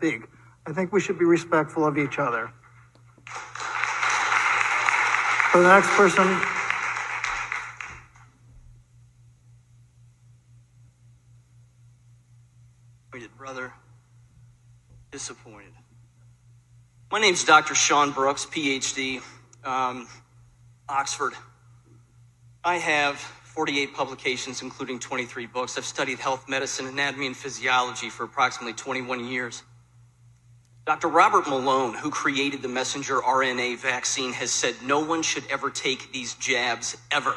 speak. I think we should be respectful of each other. For the next person, brother. Disappointed. My name's Dr. Sean Brooks, PhD, um, Oxford. I have 48 publications, including 23 books. I've studied health, medicine, anatomy, and physiology for approximately 21 years. Dr. Robert Malone, who created the messenger RNA vaccine, has said no one should ever take these jabs ever,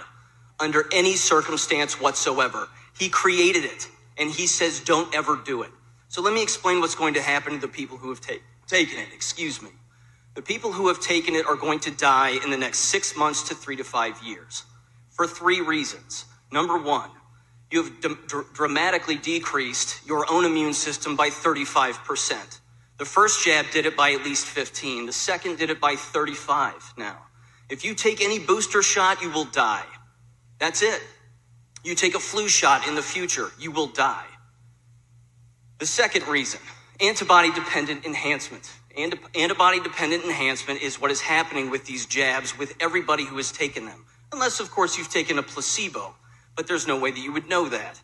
under any circumstance whatsoever. He created it, and he says don't ever do it. So let me explain what's going to happen to the people who have ta- taken it. Excuse me. The people who have taken it are going to die in the next six months to three to five years for three reasons. Number one, you have d- dr- dramatically decreased your own immune system by 35%. The first jab did it by at least 15. The second did it by 35 now. If you take any booster shot, you will die. That's it. You take a flu shot in the future, you will die. The second reason, antibody dependent enhancement. Ant- antibody dependent enhancement is what is happening with these jabs with everybody who has taken them. Unless, of course, you've taken a placebo, but there's no way that you would know that.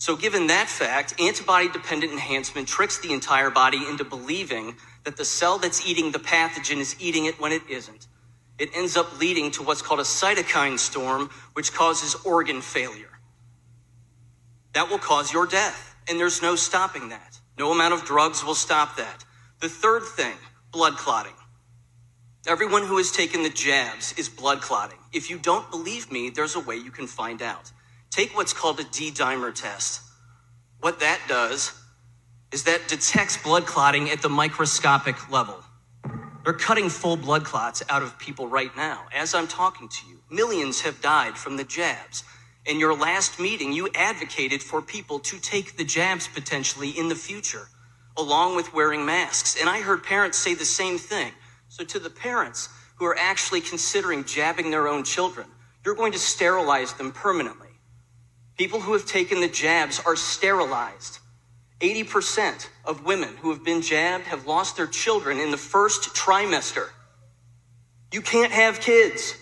So, given that fact, antibody dependent enhancement tricks the entire body into believing that the cell that's eating the pathogen is eating it when it isn't. It ends up leading to what's called a cytokine storm, which causes organ failure. That will cause your death, and there's no stopping that. No amount of drugs will stop that. The third thing blood clotting. Everyone who has taken the jabs is blood clotting. If you don't believe me, there's a way you can find out. Take what's called a D dimer test. What that does is that detects blood clotting at the microscopic level. They're cutting full blood clots out of people right now as I'm talking to you. Millions have died from the jabs. In your last meeting, you advocated for people to take the jabs potentially in the future, along with wearing masks. And I heard parents say the same thing. So, to the parents who are actually considering jabbing their own children, you're going to sterilize them permanently. People who have taken the jabs are sterilized. 80% of women who have been jabbed have lost their children in the first trimester. You can't have kids.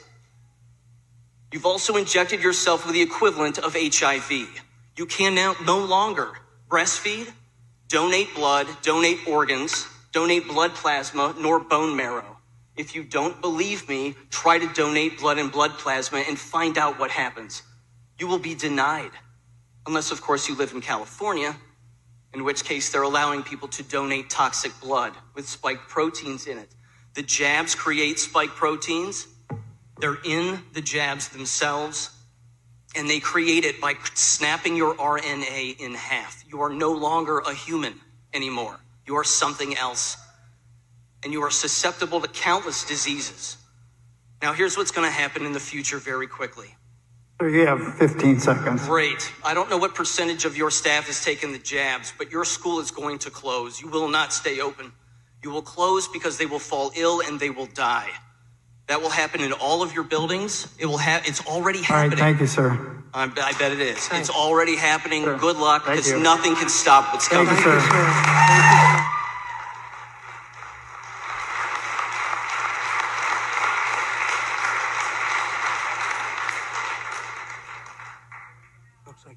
You've also injected yourself with the equivalent of HIV. You can now no longer breastfeed, donate blood, donate organs, donate blood plasma, nor bone marrow. If you don't believe me, try to donate blood and blood plasma and find out what happens. You will be denied. Unless, of course, you live in California, in which case they're allowing people to donate toxic blood with spike proteins in it. The jabs create spike proteins. They're in the jabs themselves, and they create it by snapping your RNA in half. You are no longer a human anymore. You are something else. And you are susceptible to countless diseases. Now, here's what's going to happen in the future very quickly. Sir, you have 15 seconds. Great. I don't know what percentage of your staff has taken the jabs, but your school is going to close. You will not stay open. You will close because they will fall ill and they will die. That will happen in all of your buildings. It will have. It's already happening. All right, thank you, sir. I, I bet it is. It's already happening. Sure. Good luck, because nothing can stop what's Thank coming. you, sir. Like,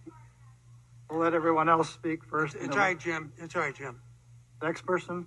We'll let everyone else speak first. it's all right, Jim. It's all right, Jim. Next person.